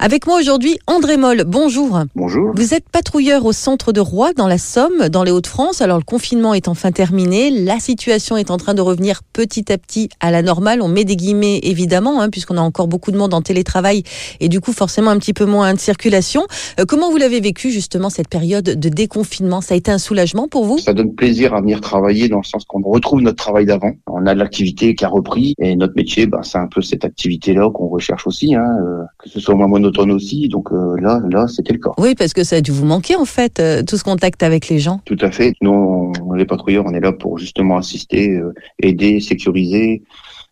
Avec moi aujourd'hui, André Moll. Bonjour. Bonjour. Vous êtes patrouilleur au centre de Roy, dans la Somme, dans les Hauts-de-France. Alors, le confinement est enfin terminé. La situation est en train de revenir petit à petit à la normale. On met des guillemets, évidemment, hein, puisqu'on a encore beaucoup de monde en télétravail et du coup, forcément, un petit peu moins de circulation. Euh, comment vous l'avez vécu, justement, cette période de déconfinement? Ça a été un soulagement pour vous? Ça donne plaisir à venir travailler dans le sens qu'on retrouve notre travail d'avant. On a de l'activité qui a repris et notre métier, ben, c'est un peu cette activité-là qu'on recherche aussi, hein, euh, que ce soit moins monotone aussi. Donc euh, là, là, c'était le cas. Oui, parce que ça a dû vous manquer, en fait, euh, tout ce contact avec les gens. Tout à fait. Nous, les patrouilleurs, on est là pour justement assister, euh, aider, sécuriser,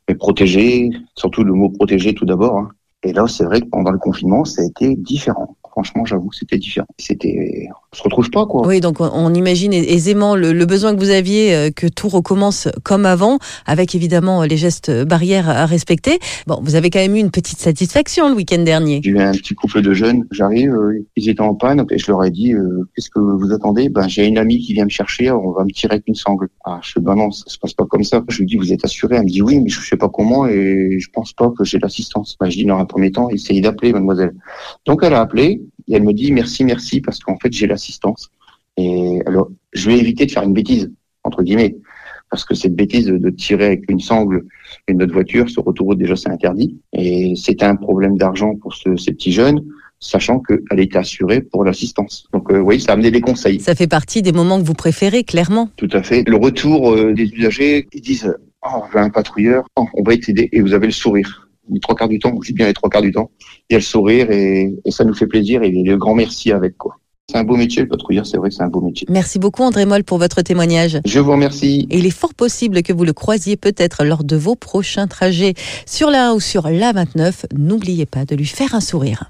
et protéger. Surtout le mot protéger tout d'abord. hein. Et là, c'est vrai que pendant le confinement, ça a été différent. Franchement, j'avoue, c'était différent. C'était, se retrouve pas quoi. Oui, donc on- imagine aisément le, le besoin que vous aviez euh, que tout recommence comme avant, avec évidemment les gestes barrières à respecter. Bon, vous avez quand même eu une petite satisfaction le week-end dernier. J'ai eu un petit couple de jeunes, j'arrive, euh, ils étaient en panne, et je leur ai dit, euh, qu'est-ce que vous attendez? Ben j'ai une amie qui vient me chercher, on va me tirer avec une sangle. Ah, je fais, ben non, ça se passe pas comme ça. Je lui dis, vous êtes assuré Elle me dit, oui, mais je sais pas comment, et je pense pas que j'ai l'assistance. Ben, je dis, dans un premier temps, essayez d'appeler, mademoiselle. Donc elle a appelé, et elle me dit, merci, merci, parce qu'en fait, j'ai l'assistance. Et alors, je vais éviter de faire une bêtise, entre guillemets, parce que cette bêtise de, de tirer avec une sangle une autre voiture sur autoroute, déjà, c'est interdit. Et c'était un problème d'argent pour ce- ces petits jeunes, sachant qu'elle était assurée pour l'assistance. Donc euh, oui, ça a amené des conseils. Ça fait partie des moments que vous préférez, clairement. Tout à fait. Le retour euh, des usagers, ils disent Oh, j'ai un patrouilleur, Oh, on va t'aider, et vous avez le sourire. Les trois quarts du temps, je dis bien les trois quarts du temps, il y a le sourire et, et ça nous fait plaisir et le grand merci avec quoi. C'est un beau métier, le patrouilleur, c'est vrai que c'est un beau métier. Merci beaucoup André Moll pour votre témoignage. Je vous remercie. Et il est fort possible que vous le croisiez peut-être lors de vos prochains trajets sur la 1 ou sur la 29. N'oubliez pas de lui faire un sourire.